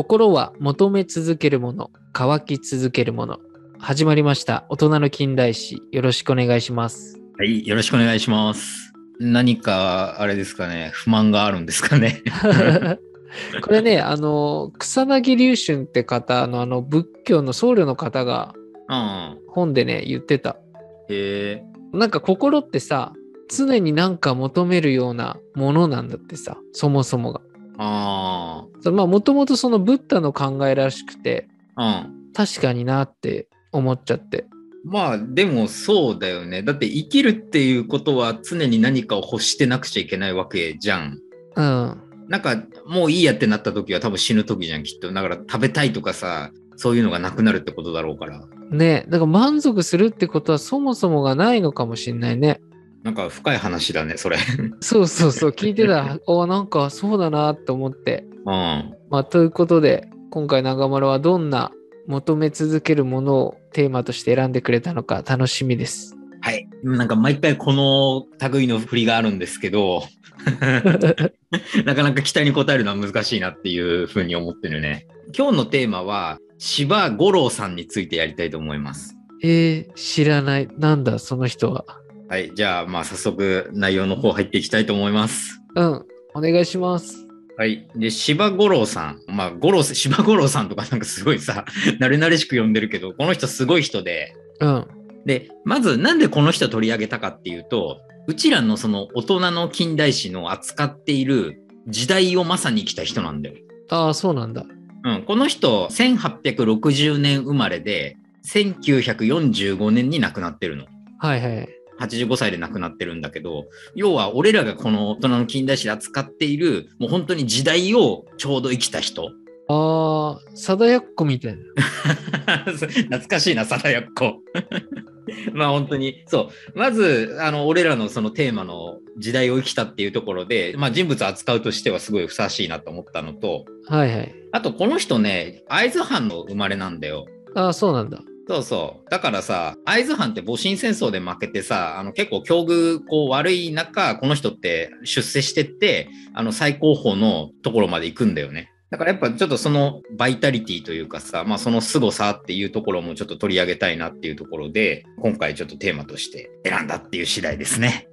心は求め続けるもの、乾き続けるもの。始まりました。大人の近代史。よろしくお願いします。はい、よろしくお願いします。何か、あれですかね、不満があるんですかね。これね、あの、草薙龍春って方の、あの、仏教の僧侶の方がうん。本でね、言ってた。へえ。なんか心ってさ、常になんか求めるようなものなんだってさ、そもそもが。あそうまあ、もともとそのブッダの考えらしくて、あ。うん。確かになって思っちゃって。まあ、でもそうだよね。だって生きるっていうことは常に何かを欲してなくちゃいけないわけじゃん。うん。なんか、もういいやってなった時は多分死ぬ時じゃん、きっと。だから食べたいとかさ、そういうのがなくなるってことだろうから。ねだから満足するってことはそもそもがないのかもしんないね。なんか深い話だね、それ。そうそうそう、聞いてたら、おなんかそうだなと思って。うん。まあ、ということで、今回長丸はどんな求め続けるものをテーマとして選んでくれたのか楽しみです。はい。なんか毎回この類の振りがあるんですけど、なかなか期待に応えるのは難しいなっていうふうに思ってるね。今日のテーマは、柴五郎さんについてやりたいと思います。えー、知らない。なんだ、その人は。はい。じゃあ、まあ早速内容の方入っていきたいと思います。うん、お願いします。はい。で、柴五郎さん。まあ、五郎、柴五郎さんとかなんかすごいさ、慣れ慣れしく呼んでるけど、この人すごい人で、うん、で、まずなんでこの人取り上げたかっていうと、うちらのその大人の近代史の扱っている時代をまさに生きた人なんだよ。ああ、そうなんだ。うん、この人、1860年生まれで、1945年に亡くなってるの。はいはい。85歳で亡くなってるんだけど、要は俺らがこの大人の近代史で扱っている、もう本当に時代をちょうど生きた人。ああ、貞奴みたいな。懐かしいな、貞奴。まあ本当に、そう。まず、あの、俺らのそのテーマの時代を生きたっていうところで、まあ人物を扱うとしてはすごいふさわしいなと思ったのと、はいはい。あとこの人ね、会津藩の生まれなんだよ。ああ、そうなんだ。そうそう。だからさ、会津藩って戊辰戦争で負けてさ、あの結構境遇こう悪い中、この人って出世してって、あの最高峰のところまで行くんだよね。だからやっぱちょっとそのバイタリティというかさ、まあその凄さっていうところもちょっと取り上げたいなっていうところで、今回ちょっとテーマとして選んだっていう次第ですね。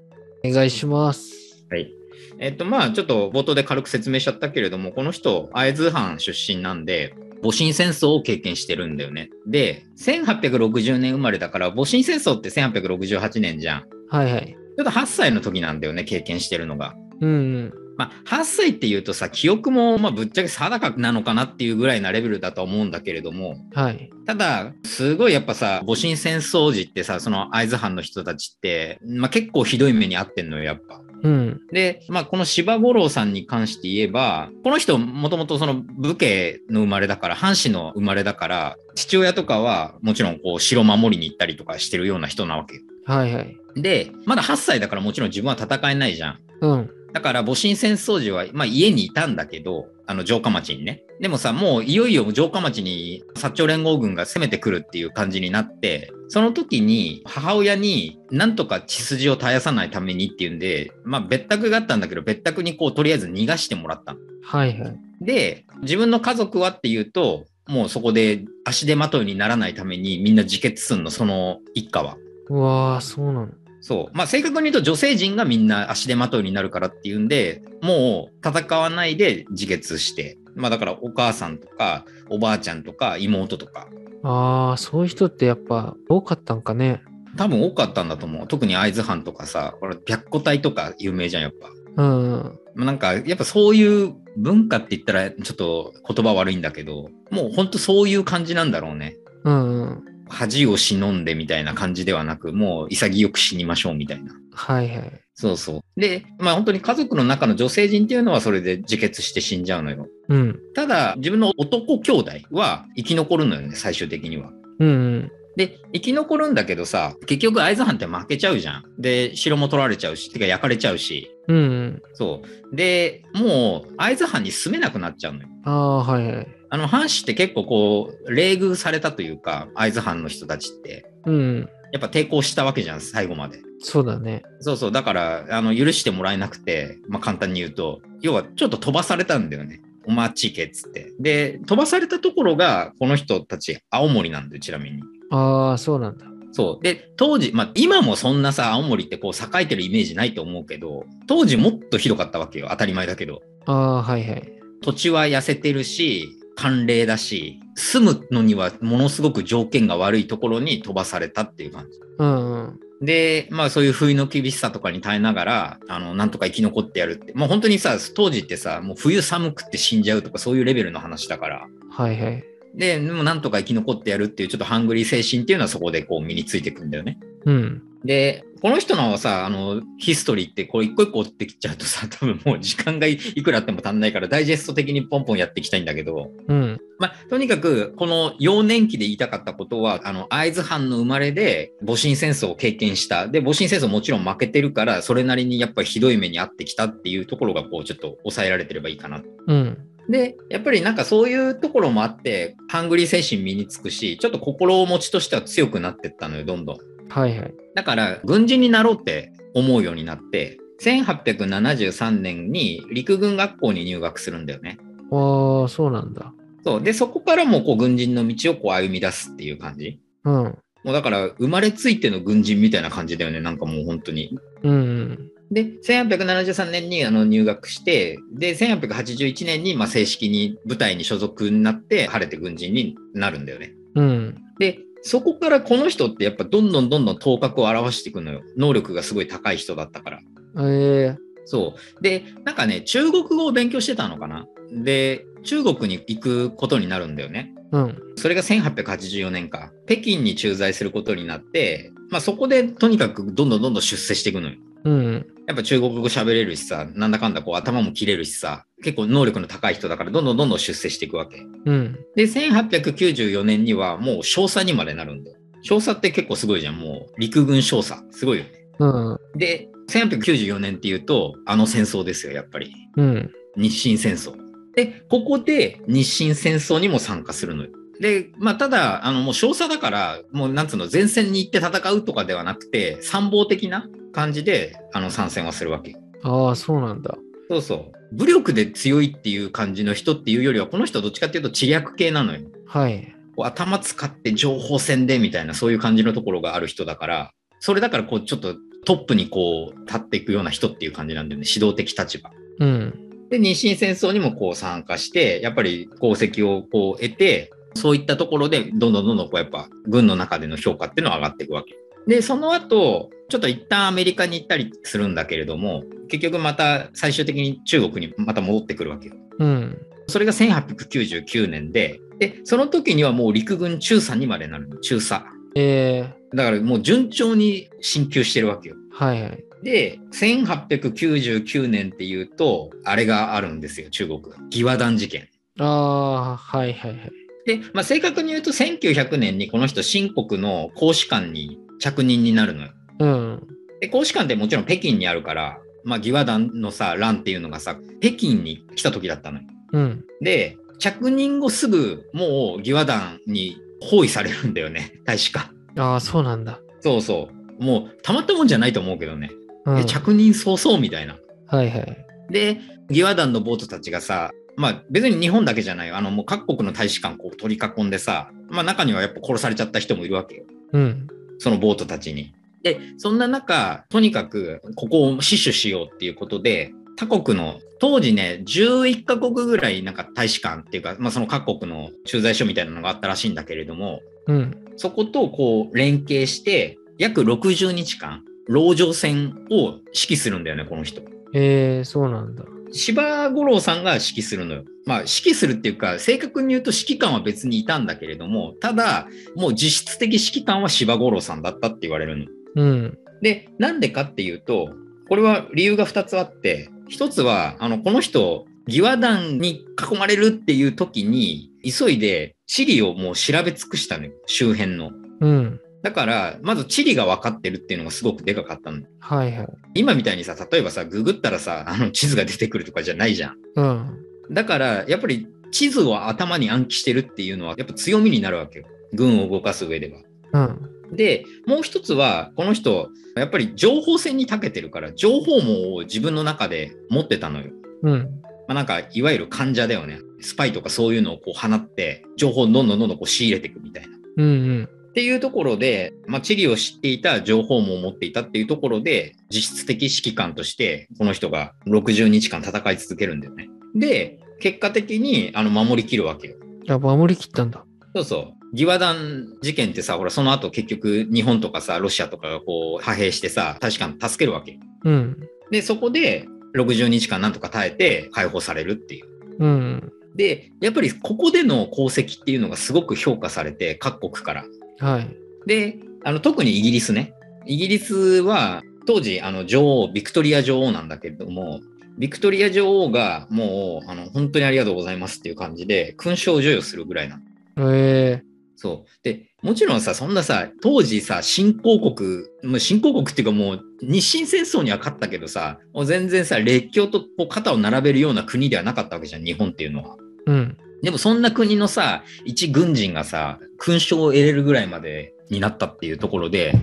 お願いします。はい。えっとまあちょっと冒頭で軽く説明しちゃったけれども、この人、会津藩出身なんで、戊辰戦争を経験してるんだよね。で、1860年生まれだから、戊辰戦争って1868年じゃん。はいはい。ちょっと8歳の時なんだよね、経験してるのが。うん、うん。まあ、8歳っていうとさ、記憶もまぶっちゃけ定かなのかなっていうぐらいなレベルだと思うんだけれども、はい。ただ、すごいやっぱさ、戊辰戦争時ってさ、その会津藩の人たちって、まあ結構ひどい目に遭ってんのよ、やっぱ。うん。で、まあ、この柴五郎さんに関して言えば、この人もともとその武家の生まれだから、藩士の生まれだから、父親とかはもちろんこう城守りに行ったりとかしてるような人なわけよ。はいはい。で、まだ8歳だからもちろん自分は戦えないじゃん。うん。だから戊辰戦争時は、まあ、家にいたんだけど、あの城下町にね。でもさ、もういよいよ城下町に薩長連合軍が攻めてくるっていう感じになって、その時に母親になんとか血筋を絶やさないためにっていうんで、まあ別宅があったんだけど、別宅にこうとりあえず逃がしてもらったの。はいはい。で、自分の家族はっていうと、もうそこで足手まといにならないためにみんな自決すんの、その一家は。うわあ、そうなの。そう。まあ、正確に言うと女性陣がみんな足手まといになるからっていうんで、もう戦わないで自決して。まあ、だからお母さんとか、おばあちゃんとか、妹とか。ああ、そういう人ってやっぱ多かったんかね。多分多かったんだと思う。特に会津藩とかさ、これ白虎隊とか有名じゃん、やっぱ。うん。まあなんか、やっぱそういう文化って言ったらちょっと言葉悪いんだけど、もうほんとそういう感じなんだろうね。うんうん。恥を忍んでみたいな感じではなく、もう潔く死にましょうみたいな。はいはい。そうそう。で、まあ本当に家族の中の女性陣っていうのはそれで自決して死んじゃうのよ。うん。ただ、自分の男兄弟は生き残るのよね、最終的には。うんうん。で、生き残るんだけどさ、結局会津藩って負けちゃうじゃん。で、城も取られちゃうし、てか焼かれちゃうし。うんうん。そう。で、もう会津藩に住めなくなっちゃうのよ。ああ、はいはい。あの、藩士って結構こう、冷遇されたというか、会津藩の人たちって。うん。やっぱ抵抗したわけじゃん、最後まで。そうだね。そうそう。だから、あの、許してもらえなくて、まあ簡単に言うと、要はちょっと飛ばされたんだよね。お待ちけっつって。で、飛ばされたところが、この人たち、青森なんだよ、ちなみに。ああ、そうなんだ。そう。で、当時、まあ、今もそんなさ、青森ってこう、栄えてるイメージないと思うけど、当時もっとひどかったわけよ。当たり前だけど。ああ、はいはい。土地は痩せてるし、寒冷だし、住むのにはものすごく条件が悪いところに飛ばされたっていう感じ。うんうん。で、まあそういう冬の厳しさとかに耐えながら、あの、なんとか生き残ってやるって。もう本当にさ、当時ってさ、もう冬寒くって死んじゃうとかそういうレベルの話だから。はいはい。で、でもなんとか生き残ってやるっていうちょっとハングリー精神っていうのはそこでこう身についてくんだよね。うん。で、この人のさ、あの、ヒストリーってこう一個一個追ってきちゃうとさ、多分もう時間がいくらあっても足んないから、ダイジェスト的にポンポンやっていきたいんだけど、うん。まあ、とにかく、この幼年期で言いたかったことは、あの、会津藩の生まれで、戊辰戦争を経験した。で、戊辰戦争もちろん負けてるから、それなりにやっぱりひどい目に遭ってきたっていうところが、こう、ちょっと抑えられてればいいかな。うん。で、やっぱりなんかそういうところもあって、ハングリー精神身につくし、ちょっと心持ちとしては強くなってったのよ、どんどん。はいはい。だから、軍人になろうって思うようになって、1873年に陸軍学校に入学するんだよね。ああ、そうなんだ。そう。で、そこからもうこう軍人の道をこう歩み出すっていう感じ。うん。もうだから、生まれついての軍人みたいな感じだよね。なんかもう本当に。うんうん。で、1873年にあの入学して、で、1881年にまあ正式に部隊に所属になって、晴れて軍人になるんだよね。うん。で、そこからこの人ってやっぱどんどんどんどん頭角を現していくのよ。能力がすごい高い人だったから。ええそう。で、なんかね、中国語を勉強してたのかな。で、中国に行くことになるんだよね。うん。それが1884年か。北京に駐在することになって、まあそこでとにかくどんどんどんどん出世していくのよ。うん。やっぱ中国語喋れるしさ、なんだかんだこう頭も切れるしさ、結構能力の高い人だからどんどんどんどん出世していくわけ。うん。で、1894年にはもう少佐にまでなるんだよ。少佐って結構すごいじゃん。もう陸軍少佐。すごいよね。うん。で、1894年っていうと、あの戦争ですよ、やっぱり。うん。日清戦争。で、ここで日清戦争にも参加するのよ。で、まあ、ただ、あの、もう少佐だから、もう、なんつうの、前線に行って戦うとかではなくて、参謀的な感じで、あの、参戦はするわけ。ああ、そうなんだ。そうそう。武力で強いっていう感じの人っていうよりは、この人どっちかっていうと、知略系なのよ。はい。頭使って情報戦でみたいな、そういう感じのところがある人だから、それだから、こう、ちょっとトップにこう、立っていくような人っていう感じなんだよね。指導的立場。うん。で、日清戦争にもこう参加して、やっぱり功績をこう得て、そういったところで、どんどんどんどんこうやっぱ軍の中での評価っていうのは上がっていくわけ。で、その後、ちょっと一旦アメリカに行ったりするんだけれども、結局また最終的に中国にまた戻ってくるわけよ。うん。それが1899年で、で、その時にはもう陸軍中佐にまでなるの、中佐。ええだからもう順調に進級してるわけよ。はいはい。で、1899年っていうと、あれがあるんですよ、中国。義和団事件。ああ、はいはいはい。で、まあ、正確に言うと1900年にこの人、新国の公使館に着任になるのよ。うん。で、公使館ってもちろん北京にあるから、まあ、義和団のさ、乱っていうのがさ、北京に来た時だったのよ。うん。で、着任後すぐ、もう義和団に包囲されるんだよね、大使館。ああ、そうなんだ。そうそう。もう、たまったもんじゃないと思うけどね。うん。で着任早々みたいな。はいはい。で、義和団のボートたちがさ、まあ別に日本だけじゃないよ。あのもう各国の大使館こう取り囲んでさ、まあ中にはやっぱ殺されちゃった人もいるわけよ。うん。そのボートたちに。で、そんな中、とにかくここを死守しようっていうことで、他国の当時ね、11カ国ぐらいなんか大使館っていうか、まあその各国の駐在所みたいなのがあったらしいんだけれども、うん。そことこう連携して、約60日間、籠城戦を指揮するんだよね、この人。ええそうなんだ。柴五郎さんが指揮するのよ。まあ、指揮するっていうか、正確に言うと指揮官は別にいたんだけれども、ただ、もう実質的指揮官は柴五郎さんだったって言われるの。うん。で、なんでかっていうと、これは理由が2つあって、1つは、あの、この人、義和団に囲まれるっていう時に、急いで地理をもう調べ尽くしたのよ、周辺の。うん。だから、まず地理が分かってるっていうのがすごくでかかったの。はいはい。今みたいにさ、例えばさ、ググったらさ、あの地図が出てくるとかじゃないじゃん。うん。だから、やっぱり地図を頭に暗記してるっていうのは、やっぱ強みになるわけよ。軍を動かす上では。うん。で、もう一つは、この人、やっぱり情報戦に長けてるから、情報網を自分の中で持ってたのよ。うん。まあ、なんかいわゆる患者だよね。スパイとかそういうのをこう放って、情報をどんどんどんどんこう仕入れていくみたいな。うんうん。っていうところで、まあ、地理を知っていた情報も持っていたっていうところで、実質的指揮官として、この人が60日間戦い続けるんだよね。で、結果的にあの守りきるわけよ。あ、守りきったんだ。そうそう。義和団事件ってさ、ほら、その後結局日本とかさ、ロシアとかがこう派兵してさ、大使館助けるわけよ。うん。で、そこで60日間なんとか耐えて解放されるっていう。うん。で、やっぱりここでの功績っていうのがすごく評価されて、各国から。はい。で、あの特にイギリスね。イギリスは当時、あの女王、ビクトリア女王なんだけれども、ビクトリア女王がもうあの本当にありがとうございますっていう感じで勲章を授与するぐらいなの。えそう。で、もちろんさ、そんなさ、当時さ、新興国、もう新興国っていうかもう日清戦争には勝ったけどさ、もう全然さ、列強とこう肩を並べるような国ではなかったわけじゃん、日本っていうのは。ー、うん。でもそんな国のさ、一軍人がさ、勲章を得れるぐらいまでになったっていうところで、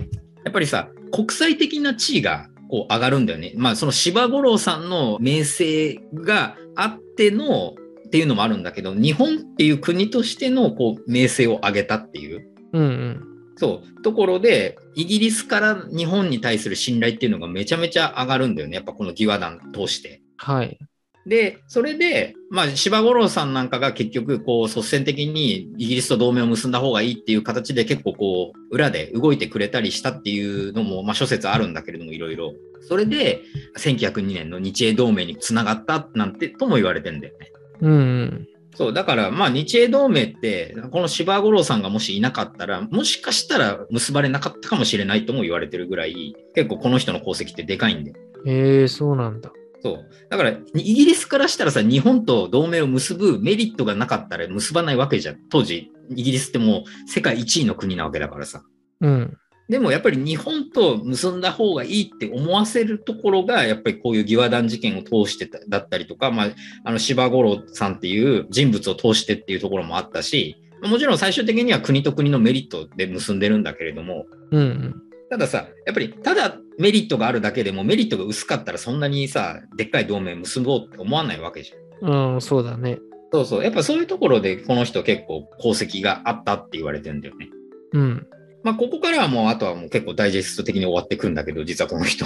やっぱりさ、国際的な地位がこう上がるんだよね。まあその柴五郎さんの名声があってのっていうのもあるんだけど、日本っていう国としてのこう名声を上げたっていう。うんうん。そう。ところで、イギリスから日本に対する信頼っていうのがめちゃめちゃ上がるんだよね。やっぱこの義和団通して。はい。で、それで、まあ、柴五郎さんなんかが結局、こう、率先的にイギリスと同盟を結んだ方がいいっていう形で結構こう、裏で動いてくれたりしたっていうのも、まあ、諸説あるんだけれども、いろいろ。それで、1902年の日英同盟につながったなんて、とも言われてんだよね。うんうん。そう、だから、まあ、日英同盟って、この柴五郎さんがもしいなかったら、もしかしたら結ばれなかったかもしれないとも言われてるぐらい、結構この人の功績ってでかいんだよ。えー、そうなんだ。そう。だから、イギリスからしたらさ、日本と同盟を結ぶメリットがなかったら結ばないわけじゃん。当時、イギリスってもう世界一位の国なわけだからさ。うん。でもやっぱり日本と結んだ方がいいって思わせるところが、やっぱりこういう義和団事件を通してただったりとか、まあ、あの柴五郎さんっていう人物を通してっていうところもあったし、もちろん最終的には国と国のメリットで結んでるんだけれども、うんうん。たださ、やっぱりただメリットがあるだけでもメリットが薄かったらそんなにさ、でっかい同盟結ぼうって思わないわけじゃん。うん、そうだね。そうそう。やっぱそういうところでこの人結構功績があったって言われてんだよね。うん。まあここからはもうあとはもう結構ダイジェスト的に終わってくんだけど、実はこの人。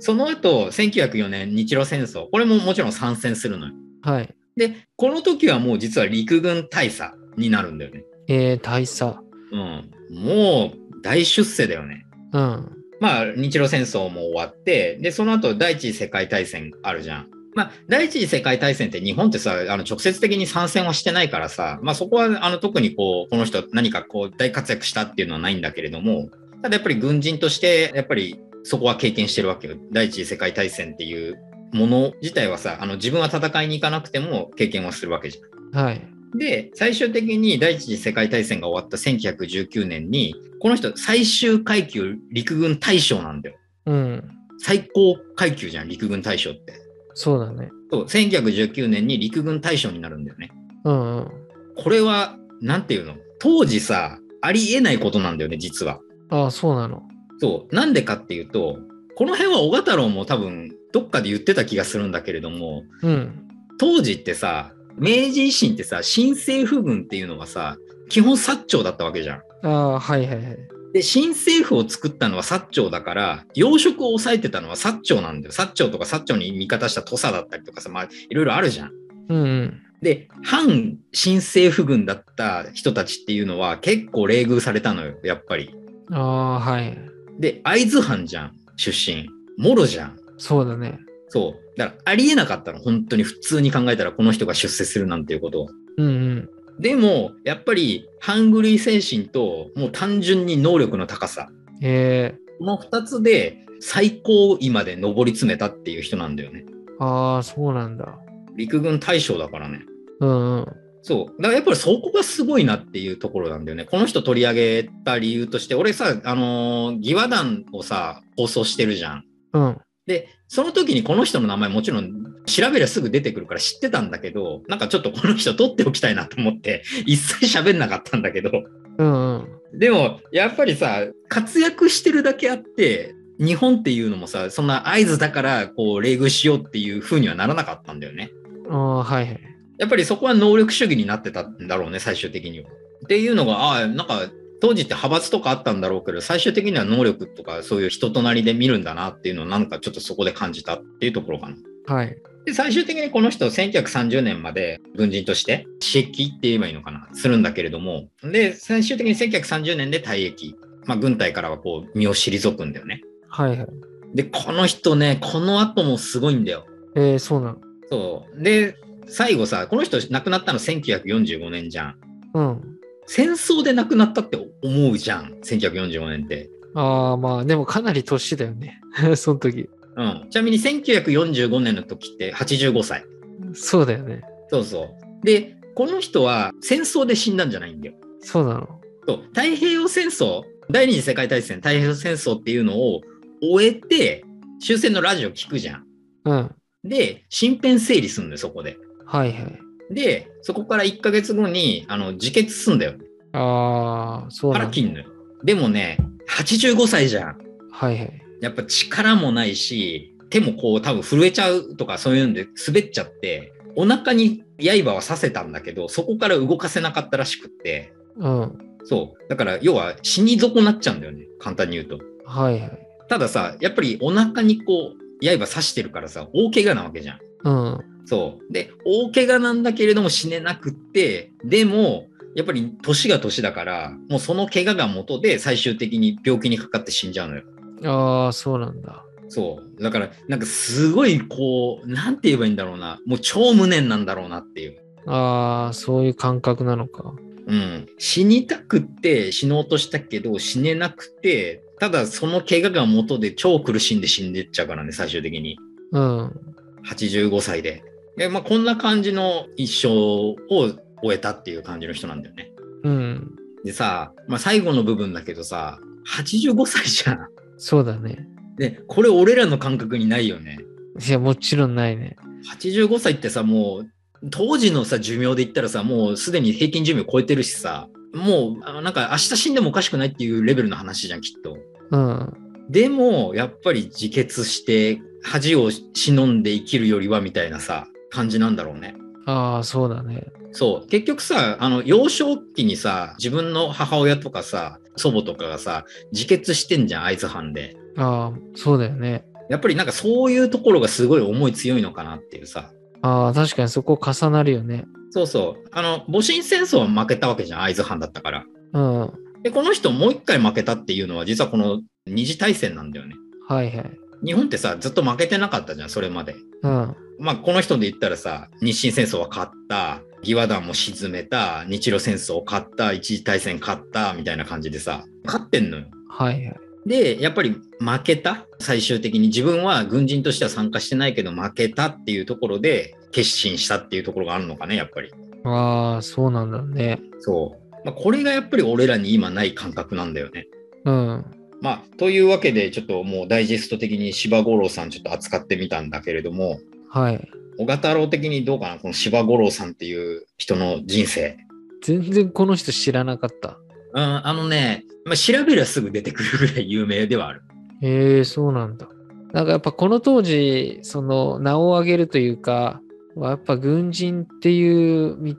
その後、1904年日露戦争。これももちろん参戦するのよ。はい。で、この時はもう実は陸軍大佐になるんだよね。えー、大佐。うん。もう大出世だよね。うん。まあ、日露戦争も終わって、で、その後、第一次世界大戦あるじゃん。まあ、第一次世界大戦って日本ってさ、あの、直接的に参戦はしてないからさ、まあ、そこは、あの、特にこう、この人何かこう、大活躍したっていうのはないんだけれども、ただやっぱり軍人として、やっぱりそこは経験してるわけよ。第一次世界大戦っていうもの自体はさ、あの、自分は戦いに行かなくても経験はするわけじゃん。はい。で、最終的に第一次世界大戦が終わった1919年に、この人最終階級陸軍大将なんだよ。うん。最高階級じゃん、陸軍大将って。そうだね。そう、1919年に陸軍大将になるんだよね。うんうん。これは、なんていうの？当時さ、ありえないことなんだよね、実は。ああ、そうなの。そう、なんでかっていうと、この辺は小太郎も多分、どっかで言ってた気がするんだけれども、うん。当時ってさ、明治維新ってさ、新政府軍っていうのはさ、基本薩長だったわけじゃん。ああ、はいはいはい。で、新政府を作ったのは薩長だから、養殖を抑えてたのは薩長なんだよ。薩長とか薩長に味方した土佐だったりとかさ、まあ、いろいろあるじゃん。うんうん。で、反新政府軍だった人たちっていうのは結構冷遇されたのよ、やっぱり。ああ、はい。で、会津藩じゃん、出身。もろじゃん。そうだね。そう。だから、ありえなかったの、本当に普通に考えたらこの人が出世するなんていうことを。うんうん。でも、やっぱり、ハングリー精神と、もう単純に能力の高さ。えこの二つで最高位まで上り詰めたっていう人なんだよね。ー、ああ、そうなんだ。陸軍大将だからね。うんうん。そう。だからやっぱりそこがすごいなっていうところなんだよね。この人取り上げた理由として、俺さ、あのー、義和団をさ、放送してるじゃん。うん。で、その時にこの人の名前もちろん調べりゃすぐ出てくるから知ってたんだけど、なんかちょっとこの人取っておきたいなと思って、一切喋んなかったんだけど、うんうん。でも、やっぱりさ、活躍してるだけあって、日本っていうのもさ、そんな合図だから、こう、礼遇しようっていう風にはならなかったんだよね。ああ、はいはい。やっぱりそこは能力主義になってたんだろうね、最終的には。っていうのが、ああ、なんか当時って派閥とかあったんだろうけど、最終的には能力とかそういう人となりで見るんだなっていうのをなんかちょっとそこで感じたっていうところかな。はい。で、最終的にこの人、1930年まで軍人として、死役って言えばいいのかな、するんだけれども、で、最終的に1930年で退役。まあ、軍隊からはこう、身を退くんだよね。はいはい。で、この人ね、この後もすごいんだよ。えー、そうなの。そう。で、最後さ、この人亡くなったの1945年じゃん。うん。戦争で亡くなったって思うじゃん。1945年って。ああ、まあ、でもかなり年だよね。その時。うん。ちなみに1945年の時って85歳。そうだよね。そうそう。で、この人は戦争で死んだんじゃないんだよ。そうなの。そう太平洋戦争、第二次世界大戦、太平洋戦争っていうのを終えて、終戦のラジオ聞くじゃん。うん。で、身辺整理すんのよ、そこで。はいはい。で、そこから1ヶ月後に、あの、自決すんだよ。ああ、そうなの。腹切んのよ。でもね、85歳じゃん。はいはい。やっぱ力もないし、手もこう多分震えちゃうとかそういうんで滑っちゃって、お腹に刃は刺せたんだけど、そこから動かせなかったらしくって、うん。そう。だから要は死に損なっちゃうんだよね。簡単に言うと。はいはい。たださ、やっぱりお腹にこう、刃刺してるからさ、大怪我なわけじゃん。うん。そう。で、大怪我なんだけれども死ねなくって、でも、やっぱり年が年だから、もうその怪我が元で最終的に病気にかかって死んじゃうのよ。ああ、そうなんだ。そう。だから、なんかすごいこう、なんて言えばいいんだろうな。もう超無念なんだろうなっていう。ああ、そういう感覚なのか。うん。死にたくって死のうとしたけど死ねなくて、ただその怪我が元で超苦しんで死んでっちゃうからね、最終的に。うん。85歳で。で、まあこんな感じの一生を終えたっていう感じの人なんだよね。うん。でさ、まあ最後の部分だけどさ、85歳じゃん。そうだね。で、これ俺らの感覚にないよね。いや、もちろんないね。85歳ってさ、もう、当時のさ、寿命で言ったらさ、もうすでに平均寿命超えてるしさ、もう、あなんか明日死んでもおかしくないっていうレベルの話じゃん、きっと。うん。でも、やっぱり自決して、恥を忍んで生きるよりは、みたいなさ、感じなんだろうね。ああ、そうだね。そう。結局さ、あの、幼少期にさ、自分の母親とかさ、祖母とかがさ、自決してんじゃん、会津藩で。ああ、そうだよね。やっぱりなんかそういうところがすごい思い強いのかなっていうさ。ああ、確かにそこ重なるよね。そうそう。あの、戊辰戦争は負けたわけじゃん、会津藩だったから。うん。はで、この人もう一回負けたっていうのは、実はこの二次大戦なんだよね。いはい。日本ってさ、ずっと負けてなかったじゃん、それまで。うん。まあ、この人で言ったらさ、日清戦争は勝った、義和団も沈めた、日露戦争を勝った、一次大戦勝った、みたいな感じでさ、勝ってんのよ。はいはい。で、やっぱり負けた？最終的に自分は軍人としては参加してないけど負けたっていうところで決心したっていうところがあるのかね、やっぱり。ああ、そうなんだね。そう。まあ、これがやっぱり俺らに今ない感覚なんだよね。うん。まあ、というわけで、ちょっともうダイジェスト的に柴五郎さんちょっと扱ってみたんだけれども、はい。小型郎的にどうかな？この柴五郎さんっていう人の人生。全然この人知らなかった。うん、あのね、まあ、調べりゃすぐ出てくるぐらい有名ではある。へえ、そうなんだ。なんかやっぱこの当時、その名を上げるというか、やっぱ軍人っていう道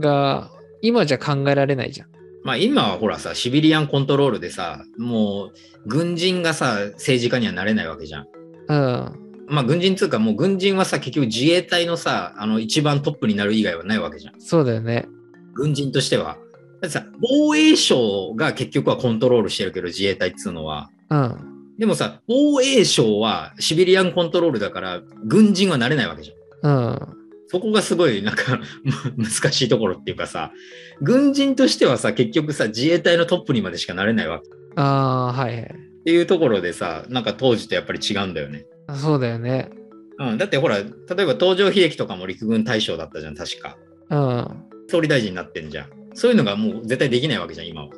が今じゃ考えられないじゃん。まあ今はほらさ、シビリアンコントロールでさ、もう軍人がさ、政治家にはなれないわけじゃん。うん。まあ軍人つうかもう軍人はさ、結局自衛隊のさ、あの一番トップになる以外はないわけじゃん。そうだよね。軍人としては。だってさ、防衛省が結局はコントロールしてるけど、自衛隊っつうのは。うん。でもさ、防衛省はシビリアンコントロールだから、軍人はなれないわけじゃん。うん。そこがすごいなんか 難しいところっていうかさ、軍人としてはさ、結局さ、自衛隊のトップにまでしかなれないわけ。っああ、はいはい。ていうところでさ、なんか当時とやっぱり違うんだよね。そうだよね。うん、だってほら、例えば東条英機とかも陸軍大将だったじゃん、確か。うん。総理大臣になってんじゃん。そういうのがもう絶対できないわけじゃん、今は。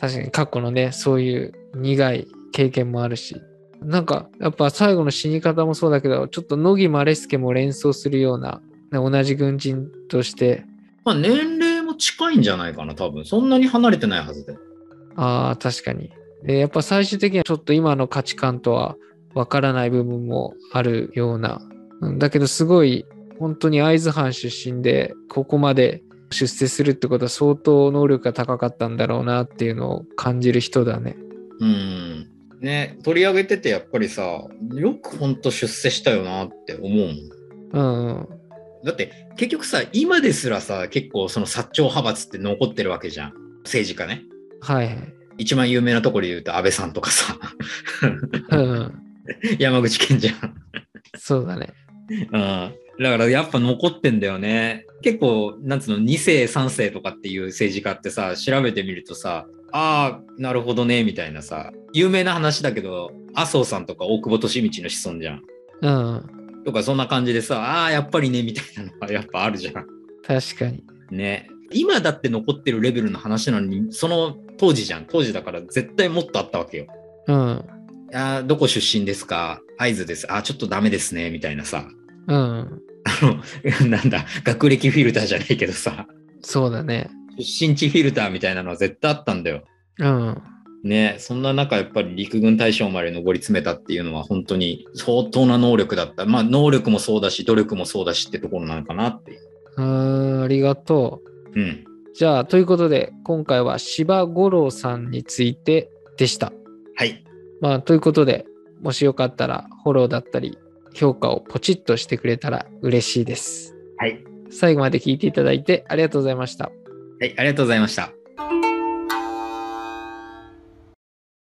確かに過去のね、そういう苦い経験もあるし。なんか、やっぱ最後の死に方もそうだけど、ちょっと乃木マ助も連想するような、ね同じ軍人として、まあ年齢も近いんじゃないかな、多分。そんなに離れてないはずで。ああ、確かに。で、やっぱ最終的にはちょっと今の価値観とはわからない部分もあるような。うんだけどすごい本当に会津藩出身で、ここまで出世するってことは相当能力が高かったんだろうなっていうのを感じる人だね。うん。ね、取り上げててやっぱりさ、よくほんと出世したよなって思うもん。うんうん。だって結局さ、今ですらさ、結構その薩長派閥って残ってるわけじゃん。政治家ね。はいはい。一番有名なところで言うと安倍さんとかさ、うんうん。山口県じゃん。そうだね。うん。だからやっぱ残ってんだよね。結構、なんつうの、2世、3世とかっていう政治家ってさ、調べてみるとさ、ああ、なるほどね、みたいなさ、有名な話だけど、麻生さんとか大久保利通の子孫じゃん。うん。とか、そんな感じでさ、ああ、やっぱりね、みたいなのは やっぱあるじゃん。確かに。ね。今だって残ってるレベルの話なのに、その当時じゃん。当時だから絶対もっとあったわけよ。うん。あーどこ出身ですか？会津です。あーちょっとダメですね。みたいなさ。うん。あの、なんだ、学歴フィルターじゃないけどさ、そうだね。出身地フィルターみたいなのは絶対あったんだよ。うん。ね、そんな中、やっぱり陸軍大将まで上り詰めたっていうのは本当に相当な能力だった。まあ、能力もそうだし、努力もそうだしってところなのかなっていう。うーん、ありがとう。うん。じゃあ、ということで、今回は柴五郎さんについてでした。はい。まあ、ということで、もしよかったら、フォローだったり、評価をポチッとしてくれたら嬉しいです。はい。最後まで聞いていただいてありがとうございました。はい、ありがとうございました。